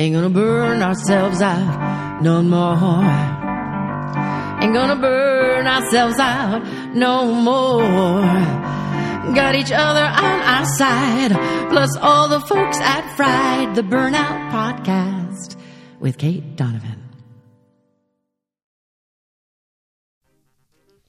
Ain't gonna burn ourselves out no more. Ain't gonna burn ourselves out no more. Got each other on our side, plus all the folks at Fried, the Burnout Podcast with Kate Donovan.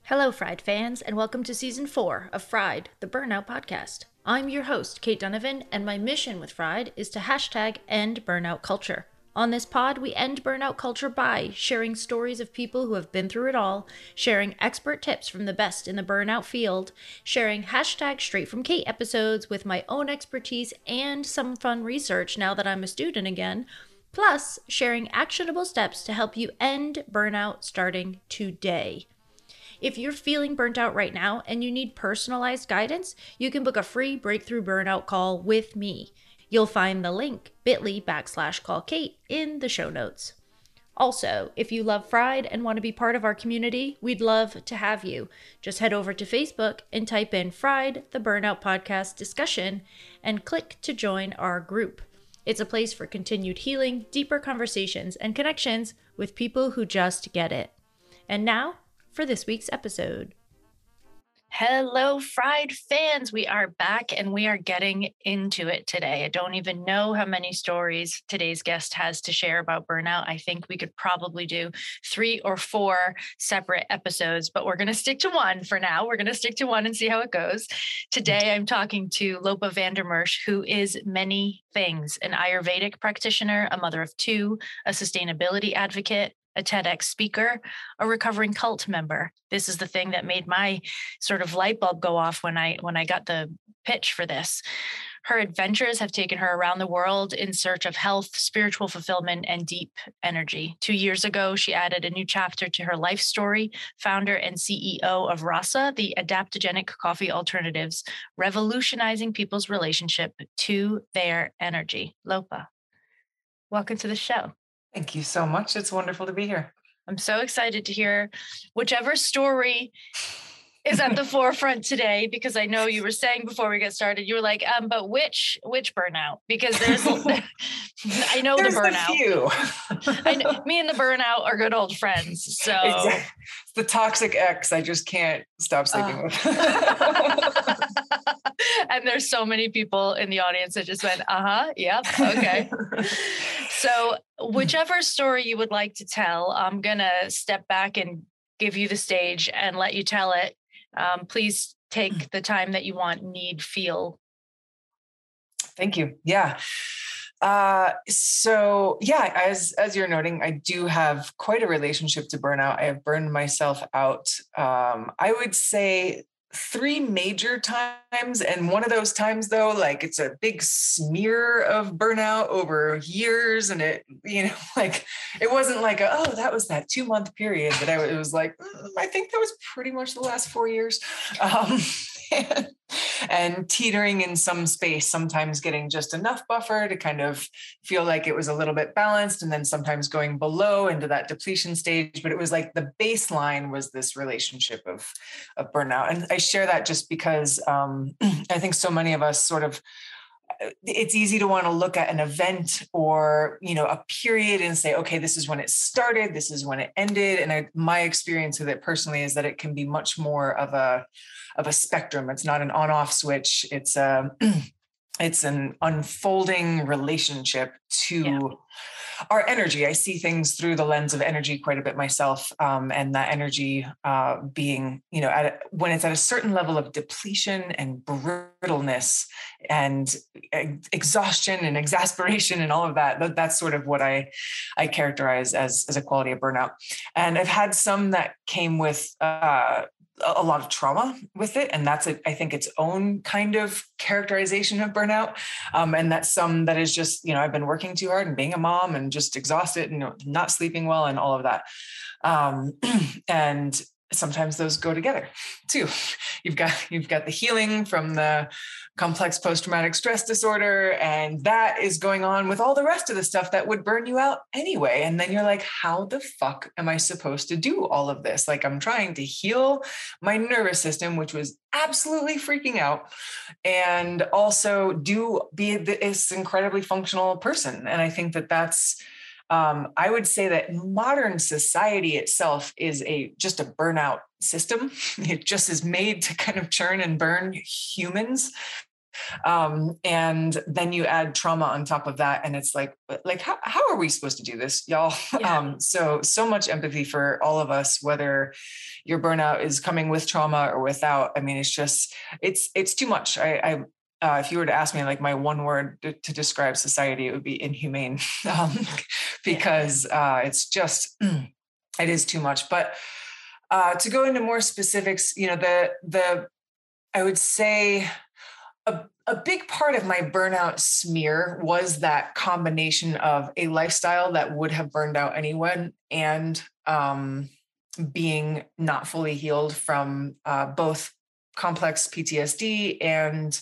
Hello, Fried fans, and welcome to season four of Fried, the Burnout Podcast. I'm your host, Kate Donovan, and my mission with Fried is to hashtag end burnout culture. On this pod, we end burnout culture by sharing stories of people who have been through it all, sharing expert tips from the best in the burnout field, sharing hashtag straight from Kate episodes with my own expertise and some fun research now that I'm a student again, plus sharing actionable steps to help you end burnout starting today. If you're feeling burnt out right now and you need personalized guidance, you can book a free breakthrough burnout call with me. You'll find the link bit.ly backslash call Kate in the show notes. Also, if you love Fried and want to be part of our community, we'd love to have you. Just head over to Facebook and type in Fried, the Burnout Podcast discussion, and click to join our group. It's a place for continued healing, deeper conversations, and connections with people who just get it. And now, for this week's episode. Hello, Fried fans. We are back and we are getting into it today. I don't even know how many stories today's guest has to share about burnout. I think we could probably do three or four separate episodes, but we're going to stick to one for now. We're going to stick to one and see how it goes. Today, I'm talking to Lopa van der Mersch, who is many things an Ayurvedic practitioner, a mother of two, a sustainability advocate, a TEDx speaker, a recovering cult member. This is the thing that made my sort of light bulb go off when I when I got the pitch for this. Her adventures have taken her around the world in search of health, spiritual fulfillment, and deep energy. Two years ago, she added a new chapter to her life story, founder and CEO of Rasa, the adaptogenic coffee alternatives, revolutionizing people's relationship to their energy. Lopa, welcome to the show. Thank you so much. It's wonderful to be here. I'm so excited to hear whichever story is at the forefront today because I know you were saying before we get started, you were like, um, but which which burnout? Because there's I know there's the burnout. I know, me and the burnout are good old friends. So exactly. it's the toxic ex I just can't stop sleeping uh. with. and there's so many people in the audience that just went, uh-huh, yep, okay. so whichever story you would like to tell, I'm gonna step back and give you the stage and let you tell it. Um, please take the time that you want, need, feel. Thank you. Yeah. Uh, so yeah, as as you're noting, I do have quite a relationship to burnout. I have burned myself out. Um, I would say three major times and one of those times though like it's a big smear of burnout over years and it you know like it wasn't like a, oh that was that two month period that i it was like mm, i think that was pretty much the last four years. Um, and teetering in some space, sometimes getting just enough buffer to kind of feel like it was a little bit balanced, and then sometimes going below into that depletion stage. But it was like the baseline was this relationship of, of burnout. And I share that just because um, I think so many of us sort of it's easy to want to look at an event or you know a period and say okay this is when it started this is when it ended and I, my experience with it personally is that it can be much more of a of a spectrum. It's not an on-off switch. It's um, a it's an unfolding relationship to yeah. Our energy. I see things through the lens of energy quite a bit myself, um, and that energy uh, being, you know, when it's at a certain level of depletion and brittleness and exhaustion and exasperation and all of that. That's sort of what I I characterize as as a quality of burnout. And I've had some that came with uh, a lot of trauma with it and that's a, I think its own kind of characterization of burnout. Um, and that's some that is just you know i've been working too hard and being a mom and just exhausted and not sleeping well and all of that. Um, and sometimes those go together too. You've got you've got the healing from the complex post traumatic stress disorder. And that is going on with all the rest of the stuff that would burn you out anyway. And then you're like, how the fuck am I supposed to do all of this? Like, I'm trying to heal my nervous system, which was absolutely freaking out, and also do be this incredibly functional person. And I think that that's, um, I would say that modern society itself is a just a burnout system. It just is made to kind of churn and burn humans. Um, and then you add trauma on top of that, and it's like, like how, how are we supposed to do this, y'all? Yeah. Um, so so much empathy for all of us, whether your burnout is coming with trauma or without. I mean, it's just it's it's too much. I, I uh, if you were to ask me like my one word to, to describe society, it would be inhumane, um, because uh, it's just it is too much. But uh, to go into more specifics, you know, the the I would say a, a big part of my burnout smear was that combination of a lifestyle that would have burned out anyone and um, being not fully healed from uh, both complex PTSD and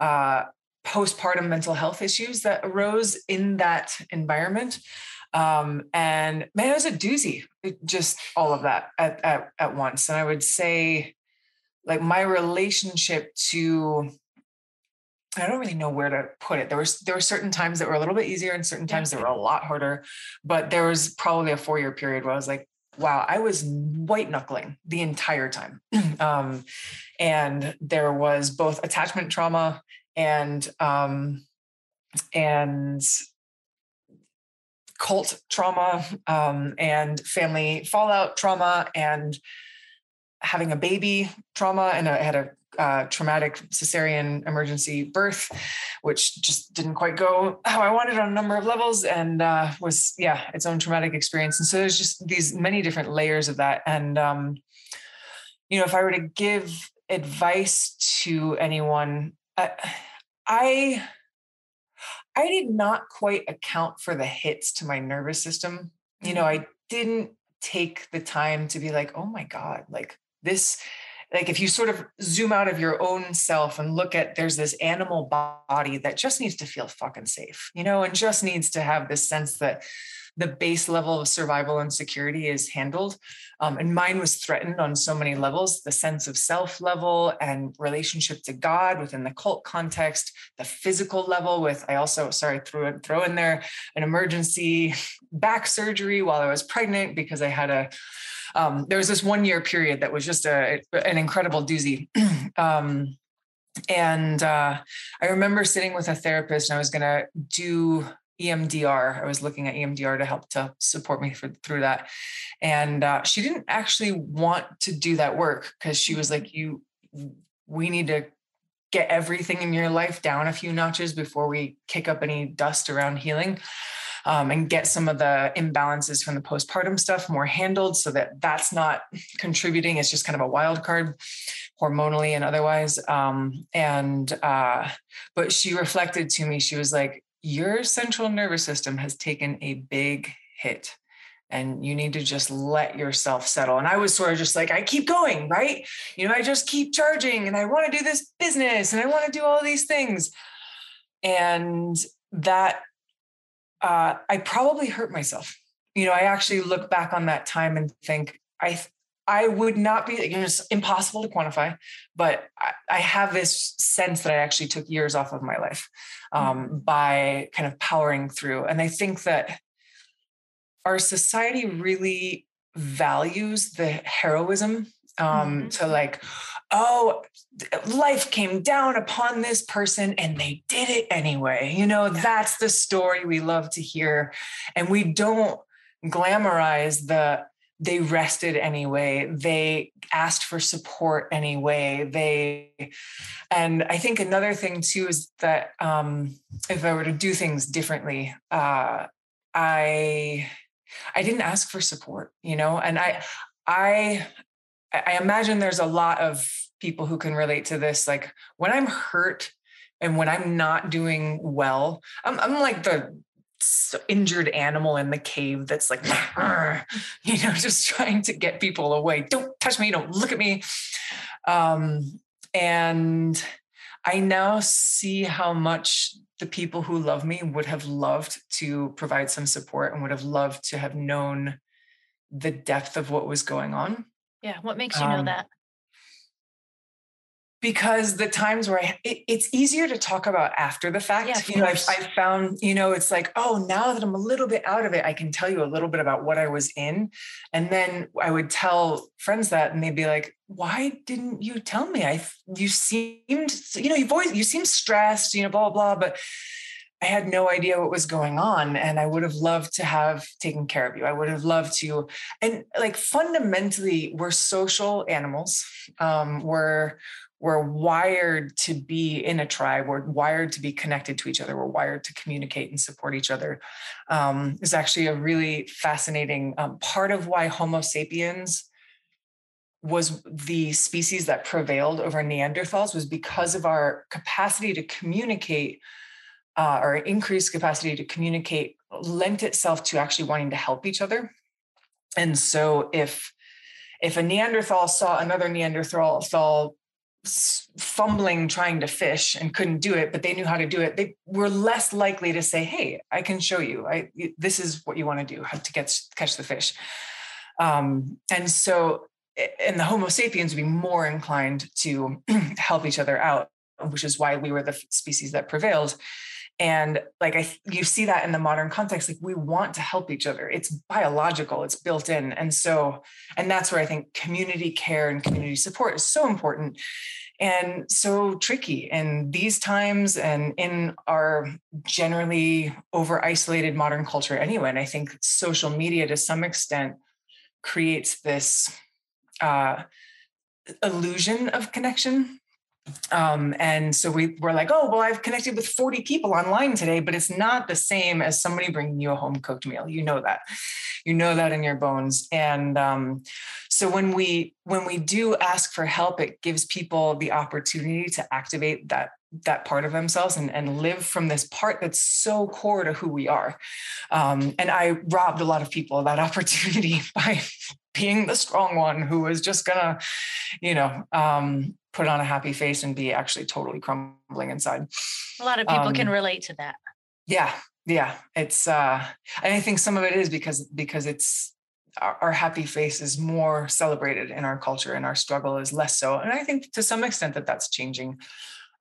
uh, postpartum mental health issues that arose in that environment. Um, and man, it was a doozy, it, just all of that at, at, at once. And I would say, like, my relationship to I don't really know where to put it. There was there were certain times that were a little bit easier and certain times that were a lot harder. But there was probably a four year period where I was like, wow, I was white knuckling the entire time. um, and there was both attachment trauma and um, and cult trauma um, and family fallout trauma and having a baby trauma and I had a uh, traumatic cesarean emergency birth, which just didn't quite go how I wanted on a number of levels, and uh, was yeah its own traumatic experience. And so there's just these many different layers of that. And um, you know, if I were to give advice to anyone, I, I I did not quite account for the hits to my nervous system. You know, mm-hmm. I didn't take the time to be like, oh my God, like this like if you sort of zoom out of your own self and look at there's this animal body that just needs to feel fucking safe you know and just needs to have this sense that the base level of survival and security is handled. Um, and mine was threatened on so many levels the sense of self level and relationship to god within the cult context the physical level with i also sorry threw throw in there an emergency back surgery while i was pregnant because i had a um, there was this one year period that was just a, an incredible doozy. um, and uh, I remember sitting with a therapist and I was going to do EMDR. I was looking at EMDR to help to support me for, through that. And uh, she didn't actually want to do that work because she was like, you, we need to get everything in your life down a few notches before we kick up any dust around healing um, and get some of the imbalances from the postpartum stuff more handled so that that's not contributing. It's just kind of a wild card hormonally and otherwise. Um, and, uh, but she reflected to me, she was like, your central nervous system has taken a big hit and you need to just let yourself settle. And I was sort of just like, I keep going, right? You know, I just keep charging and I want to do this business and I want to do all these things. And that uh, I probably hurt myself. You know, I actually look back on that time and think I I would not be, it's impossible to quantify, but I, I, have this sense that I actually took years off of my life um, mm-hmm. by kind of powering through. And I think that our society really values the heroism um, mm-hmm. to like, oh, life came down upon this person and they did it anyway. You know, that's the story we love to hear. And we don't glamorize the they rested anyway they asked for support anyway they and i think another thing too is that um if i were to do things differently uh i i didn't ask for support you know and i i i imagine there's a lot of people who can relate to this. Like when I'm hurt and when I'm not doing well, I'm, I'm like the injured animal in the cave that's like, you know, just trying to get people away. Don't touch me. Don't look at me. Um, and I now see how much the people who love me would have loved to provide some support and would have loved to have known the depth of what was going on. Yeah. What makes you know Um, that? because the times where I, it, it's easier to talk about after the fact. Yeah, you know, I've. I've found, you know, it's like, oh, now that I'm a little bit out of it, I can tell you a little bit about what I was in. And then I would tell friends that, and they'd be like, why didn't you tell me? I, you seemed, you know, you've always, you seem stressed, you know, blah, blah, blah. But I had no idea what was going on. And I would have loved to have taken care of you. I would have loved to. And like fundamentally, we're social animals. Um, we're, we're wired to be in a tribe. We're wired to be connected to each other. We're wired to communicate and support each other. Um, is actually a really fascinating um, part of why Homo sapiens was the species that prevailed over Neanderthals was because of our capacity to communicate, uh, our increased capacity to communicate lent itself to actually wanting to help each other. And so if if a Neanderthal saw another Neanderthal fumbling trying to fish and couldn't do it, but they knew how to do it, they were less likely to say, "Hey, I can show you. I this is what you want to do how to get catch the fish." Um, and so, and the Homo sapiens would be more inclined to help each other out, which is why we were the species that prevailed. And like I, you see that in the modern context, like we want to help each other. It's biological, it's built in. And so, and that's where I think community care and community support is so important and so tricky in these times and in our generally over isolated modern culture anyway. And I think social media to some extent creates this uh, illusion of connection um, and so we were like, oh, well, I've connected with 40 people online today, but it's not the same as somebody bringing you a home cooked meal. You know that, you know that in your bones. And um, so when we when we do ask for help, it gives people the opportunity to activate that that part of themselves and, and live from this part that's so core to who we are. Um, and I robbed a lot of people of that opportunity by being the strong one who was just gonna, you know, um, put on a happy face and be actually totally crumbling inside. A lot of people can um, relate to that. Yeah, yeah. It's uh and I think some of it is because because it's our, our happy face is more celebrated in our culture and our struggle is less so. And I think to some extent that that's changing.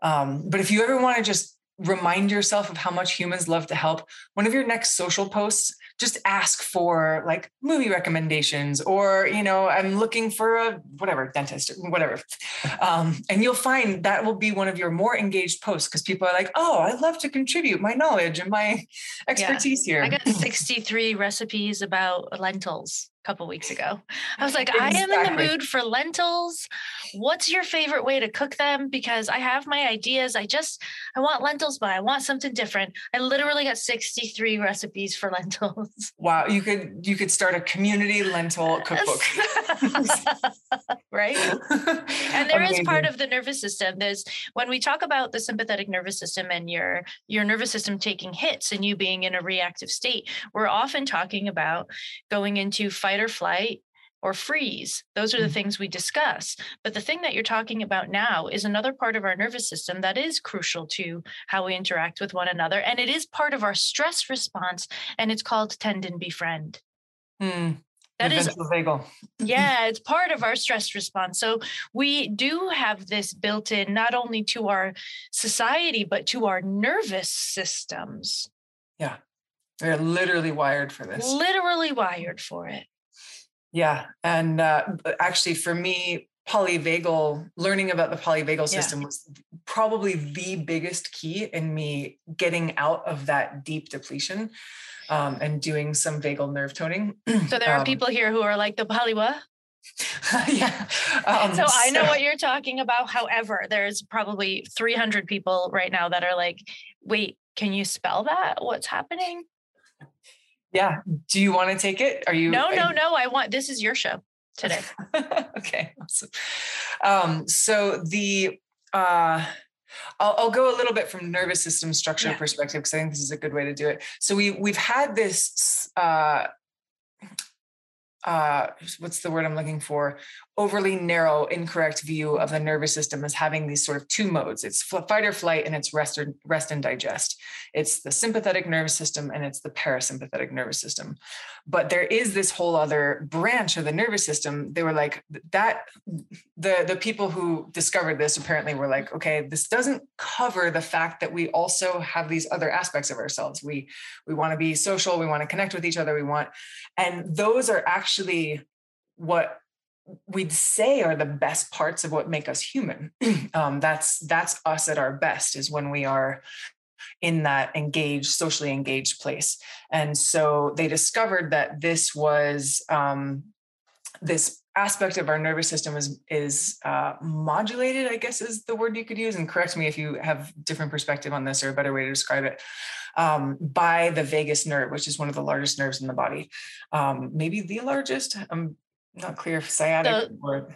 Um, but if you ever want to just remind yourself of how much humans love to help, one of your next social posts, just ask for like movie recommendations or, you know, I'm looking for a whatever dentist, whatever. Um, and you'll find that will be one of your more engaged posts because people are like, oh, I love to contribute my knowledge and my expertise here. I got 63 recipes about lentils couple weeks ago. I was like, I am in the mood for lentils. What's your favorite way to cook them? Because I have my ideas. I just, I want lentils, but I want something different. I literally got 63 recipes for lentils. wow, you could you could start a community lentil cookbook. right? and there is part of the nervous system there's when we talk about the sympathetic nervous system and your your nervous system taking hits and you being in a reactive state we're often talking about going into fight or flight or freeze. Those are the Mhm. things we discuss. But the thing that you're talking about now is another part of our nervous system that is crucial to how we interact with one another and it is part of our stress response and it's called tend and befriend. Hmm, that the vagal. yeah, it's part of our stress response. So we do have this built in not only to our society, but to our nervous systems, Yeah. They're literally wired for this. literally wired for it. Yeah. And uh, actually, for me, polyvagal, learning about the polyvagal Yeah. system was probably the biggest key in me getting out of that deep depletion um, and doing some vagal nerve toning. So there are Um, people here who are like the polywa. yeah. Um, So I know what you're talking about. However, there's probably 300 people right now that are like, wait, can you spell that? What's happening? Yeah. Do you want to take it? Are you? No, no, you- no. I want this is your show today. okay. Awesome. Um, so the uh I'll, I'll go a little bit from nervous system structure Yeah. perspective because I think this is a good way to do it. So we we've had this uh uh, what's the word I'm looking for? Overly narrow, incorrect view of the nervous system as having these sort of two modes. It's fight or flight, and it's rest or rest and digest. It's the sympathetic nervous system and it's the parasympathetic nervous system. But there is this whole other branch of the nervous system. They were like that. The the people who discovered this apparently were like, okay, this doesn't cover the fact that we also have these other aspects of ourselves. We we want to be social. We want to connect with each other. We want, and those are actually actually what we'd say are the best parts of what make us human. um, that's that's us at our best is when we are in that engaged, socially engaged place. And so they discovered that this was um, this aspect of our nervous system is is uh, modulated. I guess is the word you could use. And correct me if you have different perspective on this or a better way to describe it um, by the vagus nerve, which is one of the largest nerves in the body. Um, maybe the largest. I'm not clear if sciatic the, or.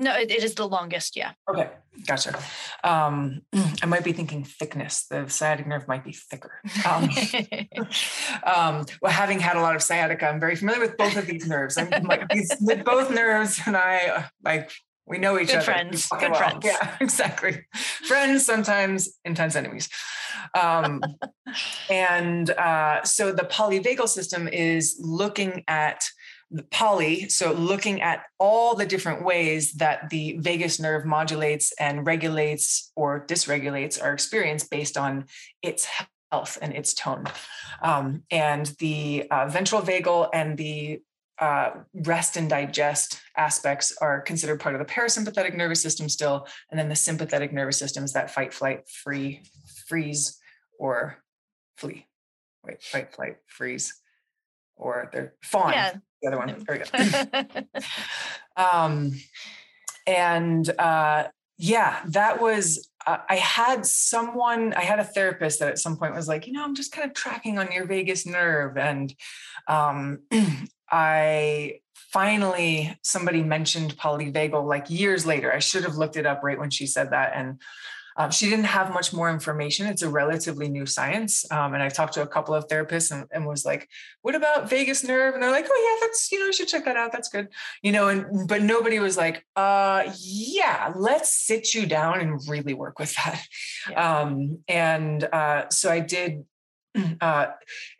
No, it, it is the longest. Yeah. Okay, gotcha. Um, I might be thinking thickness. The sciatic nerve might be thicker. Um, um, well, having had a lot of sciatica, I'm very familiar with both of these nerves. I'm like with both nerves, and I like we know each other. Good other. Friends. Good well. friends. Yeah, exactly. friends, sometimes intense enemies. Um, and uh, so the polyvagal system is looking at poly, so looking at all the different ways that the vagus nerve modulates and regulates or dysregulates our experience based on its health and its tone. Um, and the uh, ventral vagal and the uh, rest and digest aspects are considered part of the parasympathetic nervous system still. And then the sympathetic nervous system is that fight, flight, free, freeze, or flee. Wait, fight, flight, freeze, or they're fawn. Yeah. The other one. There we go. um, and uh, yeah, that was uh, I had someone, I had a therapist that at some point was like, you know, I'm just kind of tracking on your vagus nerve. And um, I finally somebody mentioned polyvagal like years later. I should have looked it up right when she said that. And um, she didn't have much more information. It's a relatively new science. Um, and I talked to a couple of therapists and, and, was like, what about vagus nerve? And they're like, oh yeah, that's, you know, you should check that out. That's good. You know, and, but nobody was like, uh, yeah, let's sit you down and really work with that. Yeah. Um, and uh, so I did, uh,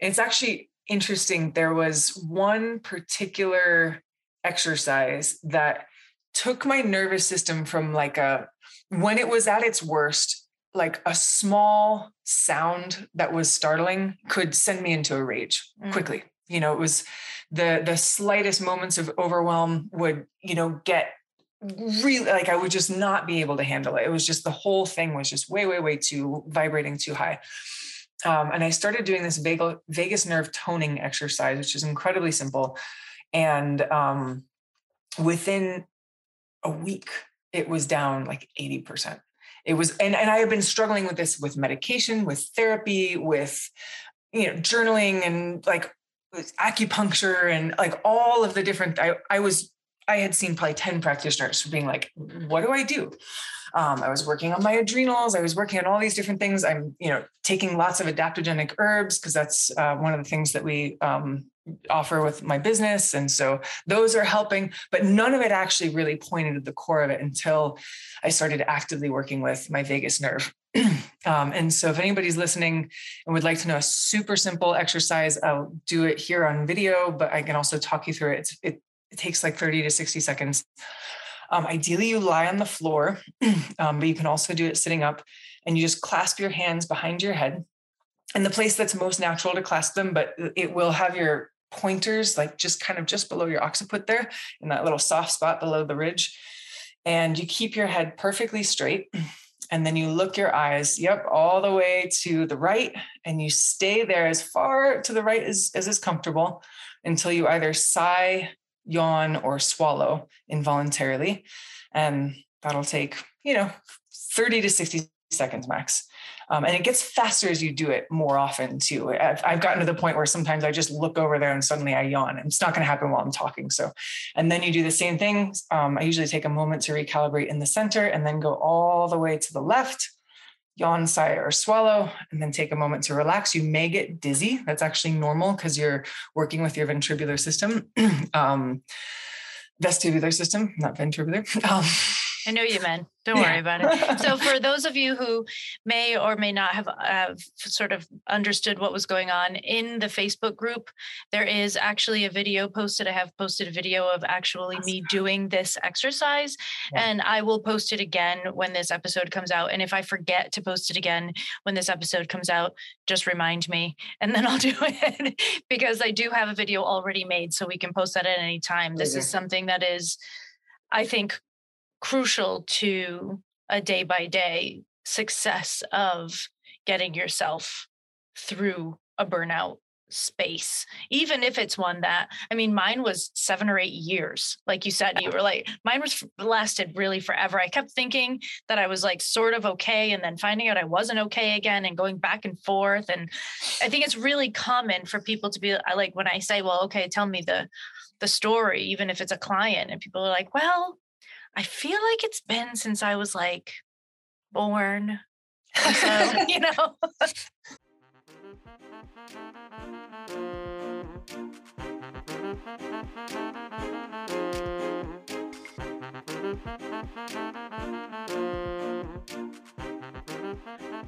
it's actually interesting. There was one particular exercise that took my nervous system from like a when it was at its worst like a small sound that was startling could send me into a rage mm. quickly you know it was the the slightest moments of overwhelm would you know get really like i would just not be able to handle it it was just the whole thing was just way way way too vibrating too high um, and I started doing this vagal, vagus nerve toning exercise, which is incredibly simple. And um, within a week, it was down like 80%. It was, and, and I have been struggling with this with medication, with therapy, with, you know, journaling and like acupuncture and like all of the different, I, I was, I had seen probably 10 practitioners being like, what do I do? Um, I was working on my adrenals. I was working on all these different things. I'm, you know, taking lots of adaptogenic herbs because that's uh, one of the things that we um, offer with my business. And so those are helping, but none of it actually really pointed to the core of it until I started actively working with my vagus nerve. um, and so if anybody's listening and would like to know a super simple exercise, I'll do it here on video, but I can also talk you through it. It's, it, it takes like 30 to 60 seconds. Um, ideally, you lie on the floor, um, but you can also do it sitting up and you just clasp your hands behind your head. And the place that's most natural to clasp them, but it will have your pointers like just kind of just below your occiput there in that little soft spot below the ridge. And you keep your head perfectly straight. And then you look your eyes, yep, all the way to the right. And you stay there as far to the right as, as is comfortable until you either sigh yawn or swallow involuntarily. And that'll take, you know, 30 to 60 seconds max. Um, and it gets faster as you do it more often too. I've, I've, gotten to the point where sometimes I just look over there and suddenly I yawn. It's not going to happen while I'm talking. So, and then you do the same thing. Um, I usually take a moment to recalibrate in the center and then go all the way to the left. Yawn, sigh, or swallow, and then take a moment to relax. You may get dizzy. That's actually normal because you're working with your ventricular system, um, vestibular system, not ventricular. Um, I know you men. Don't worry about it. So, for those of you who may or may not have uh, sort of understood what was going on in the Facebook group, there is actually a video posted. I have posted a video of actually awesome. me doing this exercise, yeah. and I will post it again when this episode comes out. And if I forget to post it again when this episode comes out, just remind me, and then I'll do it because I do have a video already made, so we can post that at any time. This is something that is. I think crucial to a day by day success of getting yourself through a burnout space even if it's one that i mean mine was 7 or 8 years like you said you were like mine was lasted really forever. I kept thinking that i was like sort of okay and then finding out i wasn't okay again and going back and forth and i think it's really common for people to be I like when i say well okay tell me the the story even if it's a client and people are like well I feel like it's been since I was like born. So, you know.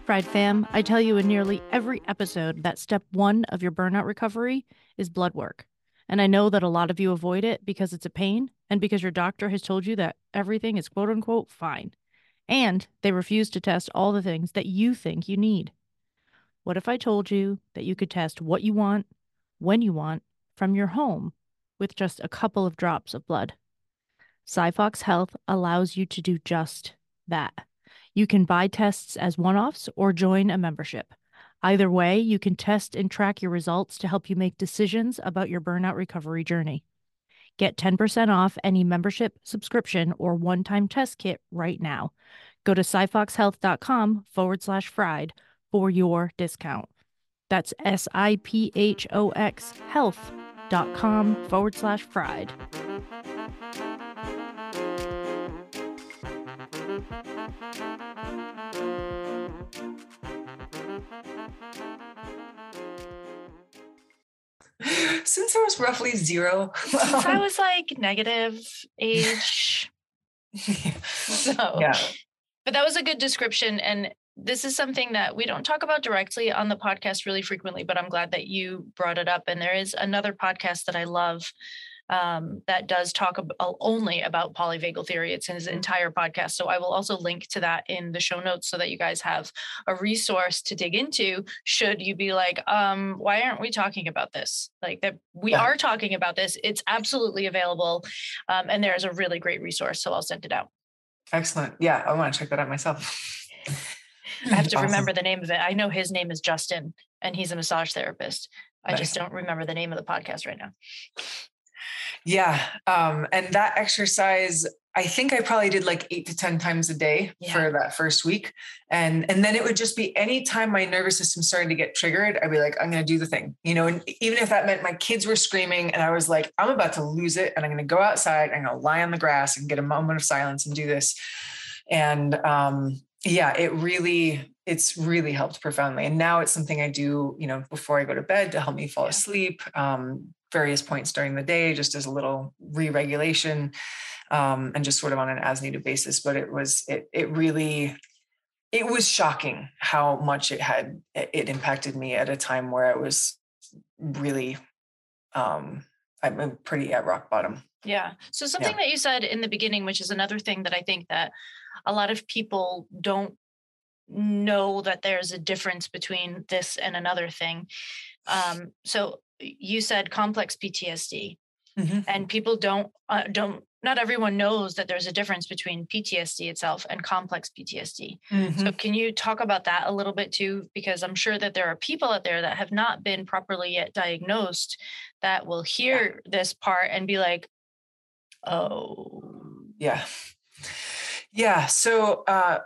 Fried fam, I tell you in nearly every episode that step one of your burnout recovery is blood work. And I know that a lot of you avoid it because it's a pain and because your doctor has told you that everything is quote unquote fine. And they refuse to test all the things that you think you need. What if I told you that you could test what you want, when you want, from your home with just a couple of drops of blood? SiPhox Health allows you to do just that. You can buy tests as one offs or join a membership. Either way, you can test and track your results to help you make decisions about your burnout recovery journey. Get 10% off any membership, subscription, or one time test kit right now. Go to siphoxhealth.com forward slash fried for your discount. That's S I P H O X health.com forward slash fried. Since I was roughly zero. since I was like negative age. so yeah. But that was a good description. And this is something that we don't talk about directly on the podcast really frequently, but I'm glad that you brought it up. And there is another podcast that I love um, that does talk ab- only about polyvagal theory. It's in his mm-hmm. entire podcast. So I will also link to that in the show notes so that you guys have a resource to dig into. Should you be like, um, why aren't we talking about this? Like that we yeah. are talking about this. It's absolutely available. Um, and there's a really great resource. So I'll send it out. Excellent. Yeah, I want to check that out myself. I have to awesome. remember the name of it. I know his name is Justin and he's a massage therapist. I nice. just don't remember the name of the podcast right now. Yeah. Um, and that exercise, I think I probably did like eight to 10 times a day yeah. for that first week. And, and then it would just be anytime my nervous system started to get triggered, I'd be like, I'm going to do the thing, you know, and even if that meant my kids were screaming and I was like, I'm about to lose it and I'm going to go outside, I'm going to lie on the grass and get a moment of silence and do this. And, um, yeah, it really, it's really helped profoundly. And now it's something I do, you know, before I go to bed to help me fall asleep. Um, various points during the day, just as a little re-regulation, um, and just sort of on an as-needed basis. But it was it it really it was shocking how much it had it impacted me at a time where I was really um I'm pretty at rock bottom. Yeah. So something yeah. that you said in the beginning, which is another thing that I think that a lot of people don't know that there's a difference between this and another thing. Um, so you said complex PTSD, mm-hmm. and people don't uh, don't not everyone knows that there's a difference between PTSD itself and complex PTSD. Mm-hmm. So can you talk about that a little bit too? Because I'm sure that there are people out there that have not been properly yet diagnosed that will hear yeah. this part and be like, oh, yeah, yeah. So uh,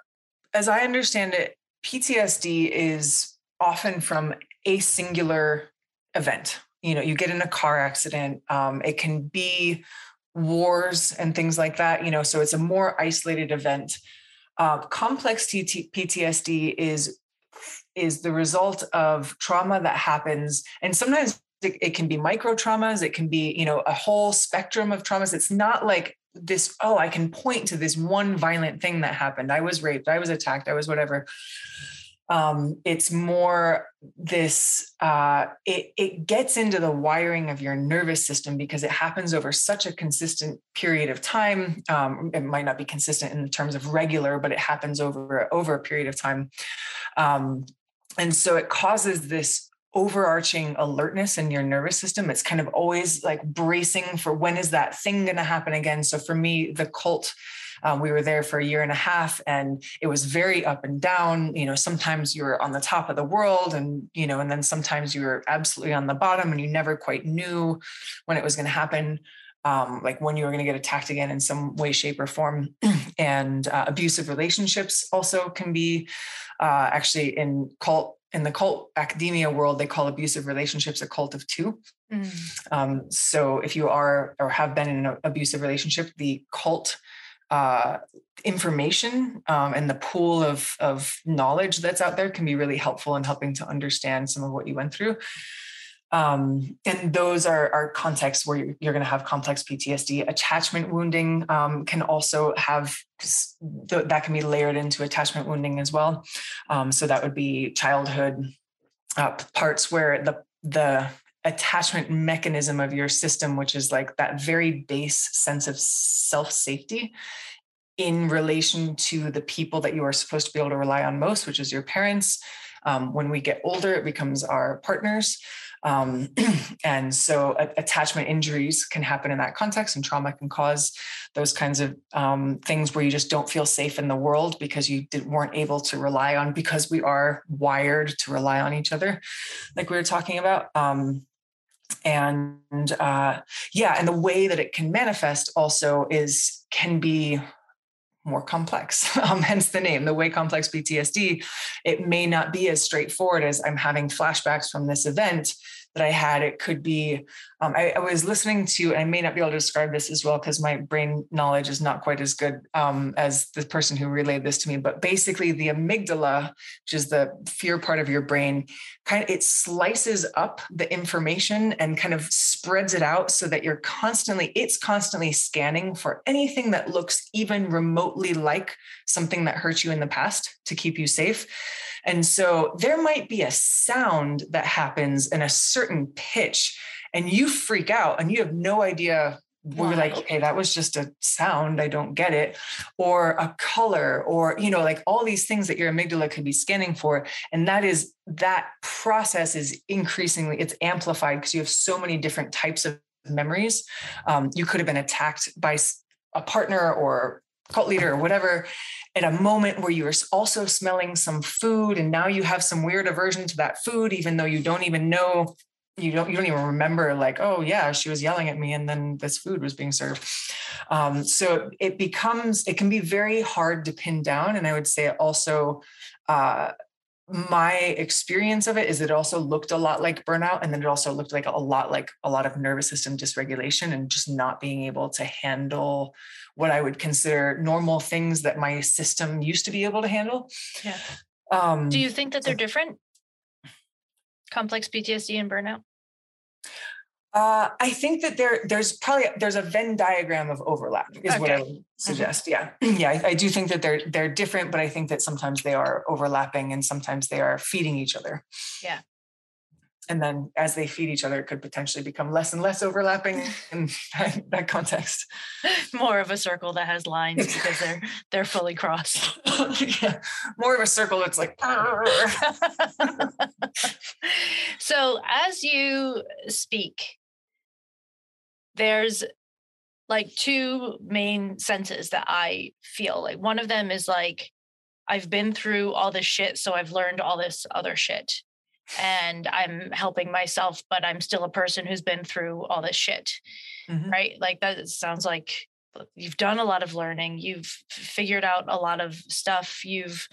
as I understand it, PTSD is often from a singular event you know you get in a car accident um, it can be wars and things like that you know so it's a more isolated event Uh, complex PTSD is is the result of trauma that happens, and sometimes it, it can be micro traumas. It can be you know a whole spectrum of traumas. It's not like this. Oh, I can point to this one violent thing that happened. I was raped. I was attacked. I was whatever um, it's more this uh, it, it gets into the wiring of your nervous system because it happens over such a consistent period of time um, it might not be consistent in terms of regular but it happens over over a period of time. Um, and so it causes this overarching alertness in your nervous system. It's kind of always like bracing for when is that thing going to happen again. So for me the cult um, we were there for a year and a half and it was very up and down. You know, sometimes you were on the top of the world and, you know, and then sometimes you were absolutely on the bottom and you never quite knew when it was going to happen. Um, like when you were going to get attacked again in some way, shape, or form. and uh, abusive relationships also can be uh, actually in cult in the cult academia world, they call abusive relationships a cult of two. Mm. Um, so if you are or have been in an abusive relationship, the cult uh, information um, and the pool of, of knowledge that's out there can be really helpful in helping to understand some of what you went through. Um, and those are, are contexts where you're, you're going to have complex PTSD. Attachment wounding um, can also have th- that can be layered into attachment wounding as well. Um, so that would be childhood uh, parts where the the attachment mechanism of your system, which is like that very base sense of self safety in relation to the people that you are supposed to be able to rely on most, which is your parents. Um, when we get older, it becomes our partners. Um, and so attachment injuries can happen in that context, and trauma can cause those kinds of um, things where you just don't feel safe in the world because you weren't able to rely on, because we are wired to rely on each other, like we were talking about. Um, and uh, yeah and the way that it can manifest also is can be more complex um, hence the name. The way complex ptsd it may not be as straightforward as i'm having flashbacks from this event that I had. It could be, um, I, I, was listening to, I may not be able to describe this as well because my brain knowledge is not quite as good um, as the person who relayed this to me. But basically, the amygdala, which is the fear part of your brain, kind of it slices up the information and kind of spreads it out so that you're constantly, it's constantly scanning for anything that looks even remotely like something that hurt you in the past to keep you safe. And so there might be a sound that happens in a certain pitch, and you freak out and you have no idea we're like okay that was just a sound. I don't get it. Or a color or you know like all these things that your amygdala could be scanning for. And that is that process is increasingly it's amplified because you have so many different types of memories. Um, you could have been attacked by a partner or cult leader or whatever at a moment where you're also smelling some food and now you have some weird aversion to that food even though you don't even know you don't you don't even remember like oh yeah she was yelling at me and then this food was being served. Um, so it becomes it can be very hard to pin down and i would say also uh, my experience of it is it also looked a lot like burnout and then it also looked like a lot like a lot of nervous system dysregulation and just not being able to handle what i would consider normal things that my system used to be able to handle. Yeah. Um, do you think that they're different? Complex ptsd and burnout uh, I think that there there's probably there's a Venn diagram of overlap is okay. what I would mm-hmm. suggest. Yeah, yeah, I, I, do think that they're they're different, but I think that sometimes they are overlapping and sometimes they are feeding each other. Yeah. And then as they feed each other, it could potentially become less and less overlapping in that, that context. More of a circle that has lines because they're they're fully crossed. yeah. More of a circle that's like. so as you speak there's like two main senses that I feel like one of them is like I've been through all this shit so I've learned all this other shit and I'm helping myself but I'm still a person who's been through all this shit mm-hmm. right like that sounds like you've done a lot of learning you've figured out a lot of stuff you've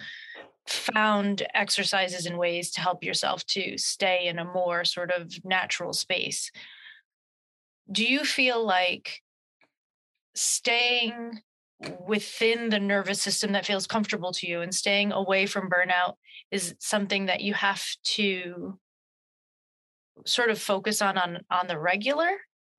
found exercises and ways to help yourself to stay in a more sort of natural space do you feel like staying within the nervous system that feels comfortable to you and staying away from burnout is something that you have to sort of focus on on on the regular?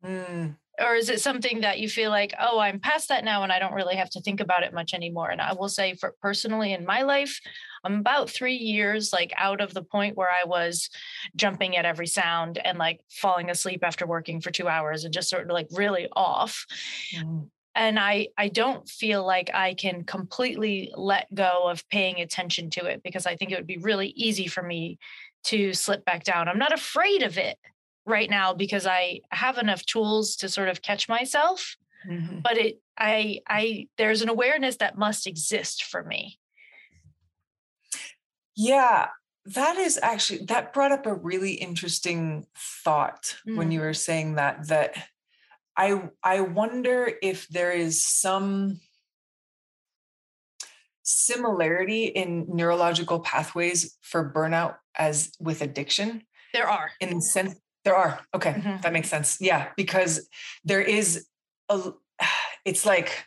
Mm, or is it something that you feel like oh i'm past that now and i don't really have to think about it much anymore. And i will say for personally in my life i'm about three years like out of the point where i was jumping at every sound and like falling asleep after working for two hours and just sort of like really off. Mm, and i i don't feel like i can completely let go of paying attention to it because i think it would be really easy for me to slip back down. I'm not afraid of it right now because i have enough tools to sort of catch myself mhm. but it i i there's an awareness that must exist for me Yeah, that is actually that brought up a really interesting thought when Mm. you were saying that that I I wonder if there is some similarity in neurological pathways for burnout as with addiction there are in the sense there are. Okay. Mhm. that makes sense. Yeah because there is a it's like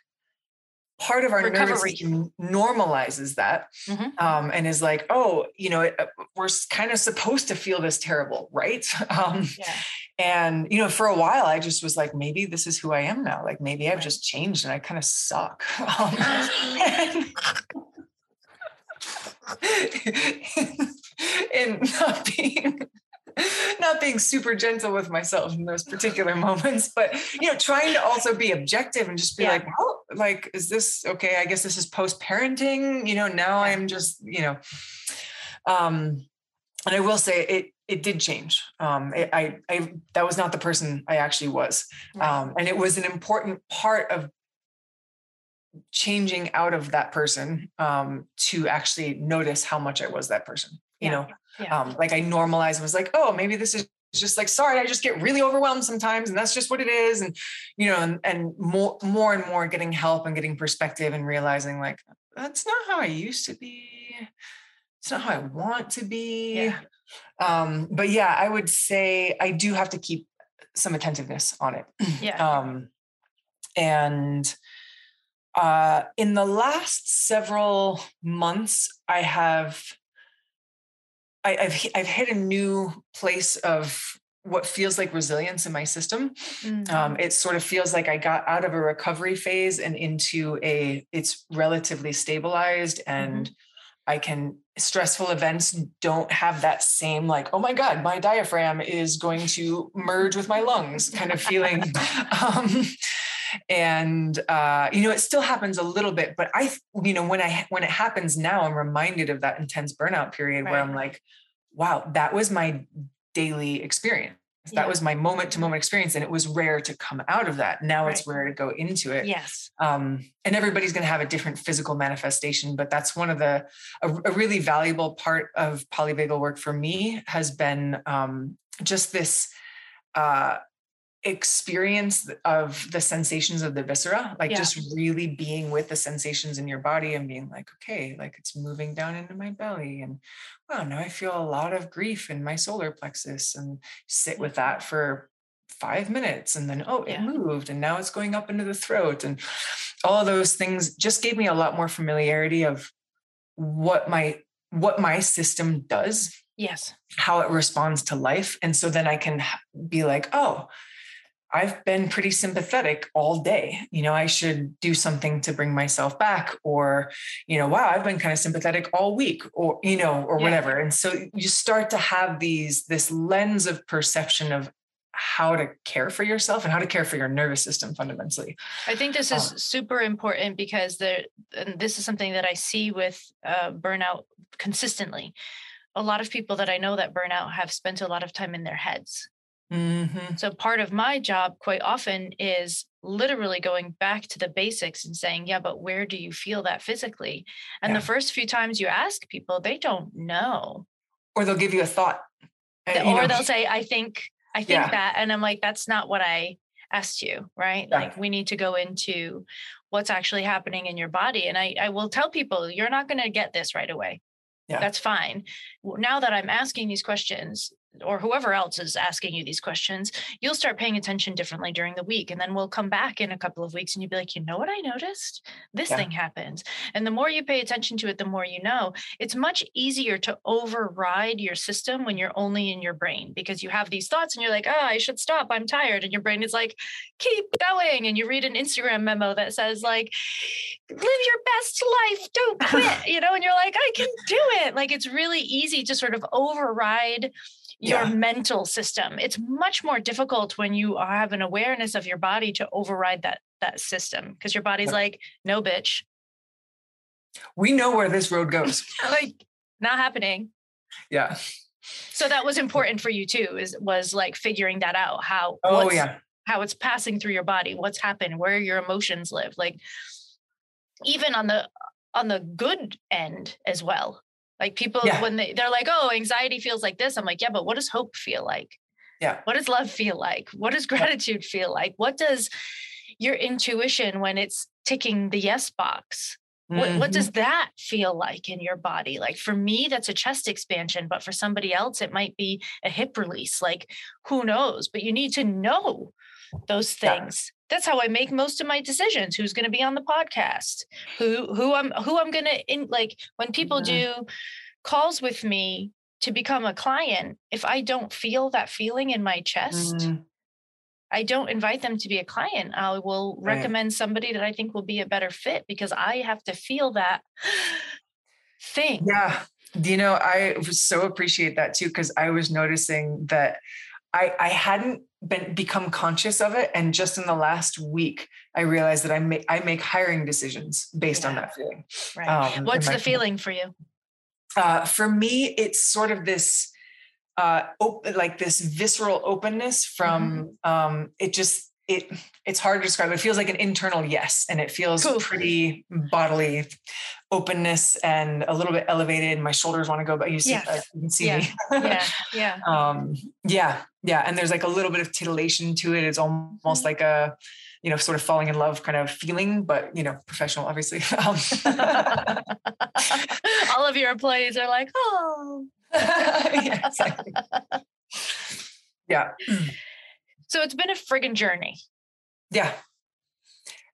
part of our nervous Recovery. system normalizes that Mhm. um, and is like oh you know it, uh, we're kind of supposed to feel this terrible right? Um, yeah. and you know for a while i just was like maybe this is who i am now. Like maybe i've just changed and i kind of suck. Um, and, and not being not being super gentle with myself in those particular moments but you know trying to also be objective and just be Yeah. like well like is this okay? I guess this is post parenting you know now i'm just you know. Um and i will say it it did change. Um it, i i that was not the person i actually was. Um and it was an important part of changing out of that person um to actually notice how much i was that person you Yeah. know Yeah. um like i normalized and was like oh maybe this is just like sorry i just get really overwhelmed sometimes and that's just what it is. And you know and, and more more and more getting help and getting perspective and realizing like that's not how i used to be. It's not how i want to be. Yeah. um but yeah i would say i do have to keep some attentiveness on it. Yeah. Um, and uh, in the last several months, I have I, I've hi- I've hit a new place of what feels like resilience in my system. Mhm. Um, it sort of feels like I got out of a recovery phase and into a it's relatively stabilized and I can stressful events don't have that same like oh my god my diaphragm is going to merge with my lungs kind of feeling um, and uh, you know it still happens a little bit but I you know when I when it happens now I'm reminded of that intense burnout period where I'm like wow that was my daily experience. Yeah. that was my moment to moment experience and it was rare to come out of that. Now it's rare to go into it. Yes. Um, and everybody's going to have a different physical manifestation but that's one of the a, a really valuable part of polyvagal work for me has been um, just this uh, experience of the sensations of the viscera like Yeah. just really being with the sensations in your body and being like okay like it's moving down into my belly and wow now i feel a lot of grief in my solar plexus and sit with that for five minutes and then oh it Yeah. moved and now it's going up into the throat and all those things just gave me a lot more familiarity of what my what my system does yes how it responds to life and so then i can be like oh i've been pretty sympathetic all day you know i should do something to bring myself back or you know wow i've been kind of sympathetic all week or you know or Yeah. whatever and so you start to have these this lens of perception of how to care for yourself and how to care for your nervous system fundamentally I think this is Uh, super important because there, and this is something that I see with uh, burnout consistently. A lot of people that I know that burnout have spent a lot of time in their heads. Mhm. So part of my job quite often is literally going back to the basics and saying, yeah, but where do you feel that physically? And Yeah. the first few times you ask people, they don't know. or they'll give you a thought uh, Th- you or know. they'll say, I think, I think Yeah. that. And I'm like, that's not what I asked you, right? Yeah. Like we need to go into what's actually happening in your body. And I, I will tell people, you're not going to get this right away. Yeah. That's fine. Now that I'm asking these questions, or whoever else is asking you these questions, you'll start paying attention differently during the week. And then we'll come back in a couple of weeks and you'll be like, you know what I noticed? This yeah. thing happens. And the more you pay attention to it, the more you know. It's much easier to override your system when you're only in your brain because you have these thoughts and you're like, oh, I should stop. I'm tired. And your brain is like, keep going. And you read an Instagram memo that says, like, live your best life. Don't quit, you know, and you're like, I can do it. Like, it's really easy to sort of override your yeah. mental system. It's much more difficult when you have an awareness of your body to override that that system because your body's like, no, bitch. We know where this road goes. like, not happening. Yeah. So that was important for you too. Is was like figuring that out how. Oh yeah. How it's passing through your body, what's happened, where your emotions live, like even on the on the good end as well like people yeah. when they they're like, "Oh, anxiety feels like this." I'm like, "Yeah, but what does hope feel like?" Yeah. What does love feel like? What does gratitude feel like? What does your intuition when it's ticking the yes box? Mm-hmm. what does that feel like in your body? Like for me, that's a chest expansion, but for somebody else, it might be a hip release. Like who knows? But you need to know those things. Yeah. That's how I make most of my decisions. Who's going to be on the podcast? Who who I'm who I'm going to in like when people mm-hmm. do calls with me to become a client, if I don't feel that feeling in my chest, mm-hmm. I don't invite them to be a client. I will right. recommend somebody that I think will be a better fit because I have to feel that thing. Yeah. You know, I so appreciate that too, because I was noticing that I, I hadn't been become conscious of it. And just in the last week, I realized that I make I make hiring decisions based yeah. on that feeling. Right. Um, What's the feeling for you? Uh, for me, it's sort of this uh, op- like this visceral openness from mm-hmm. um, it just it it's hard to describe. It feels like an internal yes, and it feels cool. pretty bodily openness and a little bit elevated. My shoulders want to go, but you see, yes. uh, you can see yeah. me. yeah, yeah, um, yeah, yeah. And there's like a little bit of titillation to it. It's almost mm-hmm. like a you know, sort of falling in love kind of feeling, but you know, professional, obviously. Um, All of your employees are like, oh, yeah, exactly. yeah. So it's been a friggin' journey. Yeah.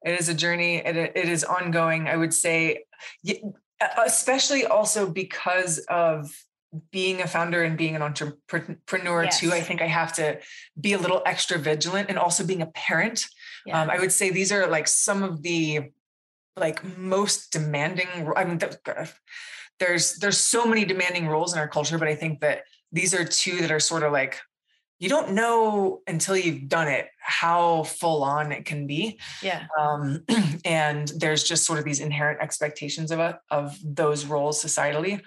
It is a journey. It, it is ongoing. I would say, especially also because of being a founder and being an entrepreneur yes. too. I think I have to be a little extra vigilant and also being a parent. Yeah. Um, I would say these are like some of the like most demanding. I mean, there's there's so many demanding roles in our culture, but I think that these are two that are sort of like you don't know until you've done it how full on it can be. Yeah. Um, and there's just sort of these inherent expectations of it, of those roles societally.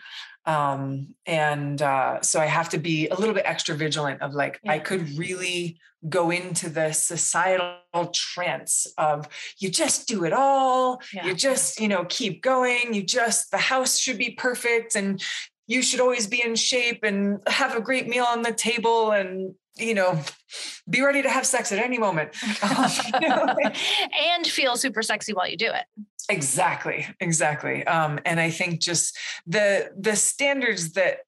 Um, and uh, so I have to be a little bit extra vigilant of like, yeah. I could really go into the societal trance of you just do it all. Yeah. You just, you know, keep going. You just, the house should be perfect and you should always be in shape and have a great meal on the table and you know, be ready to have sex at any moment. and feel super sexy while you do it. Exactly. Exactly. Um, and I think just the the standards that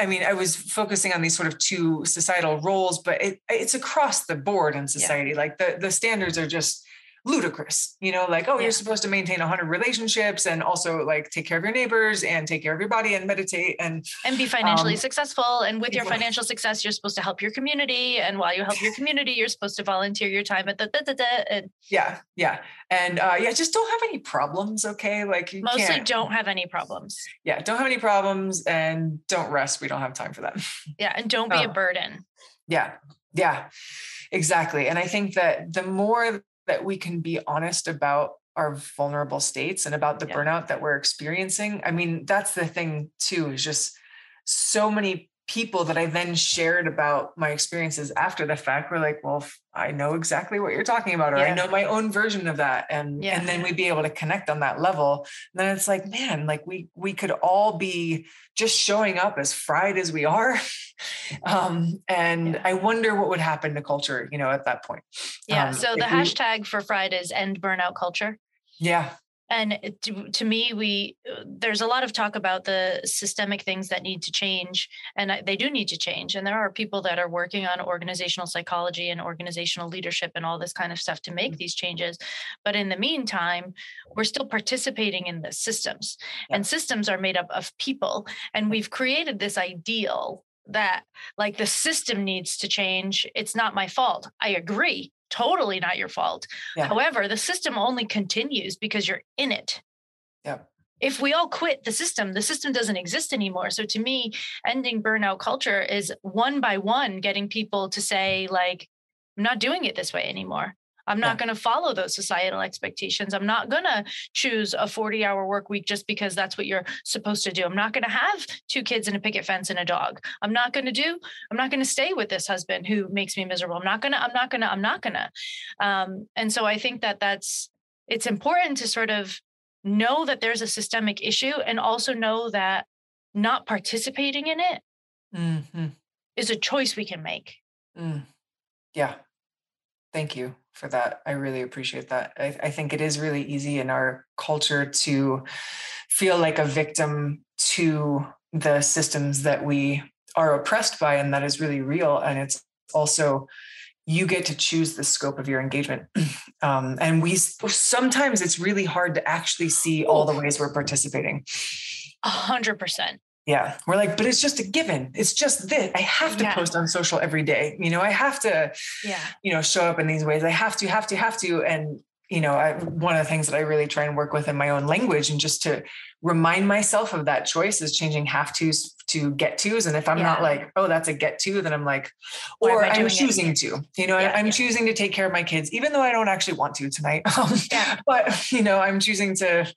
I mean, I was focusing on these sort of two societal roles, but it, it's across the board in society. Yeah. Like the the standards are just ludicrous you know like oh yeah. you're supposed to maintain 100 relationships and also like take care of your neighbors and take care of your body and meditate and and be financially um, successful and with your financial success you're supposed to help your community and while you help your community you're supposed to volunteer your time at the da, da, da, and yeah yeah and uh yeah just don't have any problems okay like mostly can't. don't have any problems yeah don't have any problems and don't rest we don't have time for that yeah and don't be a burden yeah yeah exactly and i think that the more that we can be honest about our vulnerable states and about the yeah. burnout that we're experiencing. I mean, that's the thing too, is just so many people that I then shared about my experiences after the fact were like, well, I know exactly what you're talking about, or yeah. I know my own version of that. And yeah. and then we'd be able to connect on that level. And then it's like, man, like we we could all be just showing up as fried as we are. um, and yeah. I wonder what would happen to culture, you know, at that point. Yeah. Um, so the hashtag we, for fried is end burnout culture. Yeah. And to, to, me we uh, there's a lot of talk about the systemic things that need to change and they do need to change. And there are people that are working on organizational psychology and organizational leadership and all this kind of stuff to make mm-hmm. these changes. But in the meantime we're still participating in the systems. Yeah. and systems are made up of people. And we've created this ideal that like the system needs to change. It's not my fault. I agree totally not your fault. Yeah. However, the system only continues because you're in it. Yeah. If we all quit the system, the system doesn't exist anymore. So to me, ending burnout culture is one by one getting people to say, like, I'm not doing it this way anymore. I'm not yeah. going to follow those societal expectations. I'm not going to choose a 40 hour work week just because that's what you're supposed to do. I'm not going to have two kids and a picket fence and a dog. I'm not going to do, I'm not going to stay with this husband who makes me miserable. I'm not going to, I'm not going to, I'm not going to. Um, and so I think that that's, it's important to sort of know that there's a systemic issue and also know that not participating in it mm-hmm. is a choice we can make. Mm. Yeah. Thank you for that. I really appreciate that. I, I, think it is really easy in our culture to feel like a victim to the systems that we are oppressed by, and that is really real. And it's also you get to choose the scope of your engagement. Um, and we sometimes it's really hard to actually see all the ways we're participating. A hundred percent. Yeah. We're like, but it's just a given. It's just this. I have to yeah. post on social every day. You know, I have to, yeah, you know, show up in these ways. I have to, have to, have to. And, you know, I, one of the things that I really try and work with in my own language and just to remind myself of that choice is changing have tos to get tos. And if I'm yeah. not like, oh, that's a get to, then I'm like, or I'm choosing it? to, you know, yeah, I'm yeah. choosing to take care of my kids, even though I don't actually want to tonight. Um. But, you know, I'm choosing to,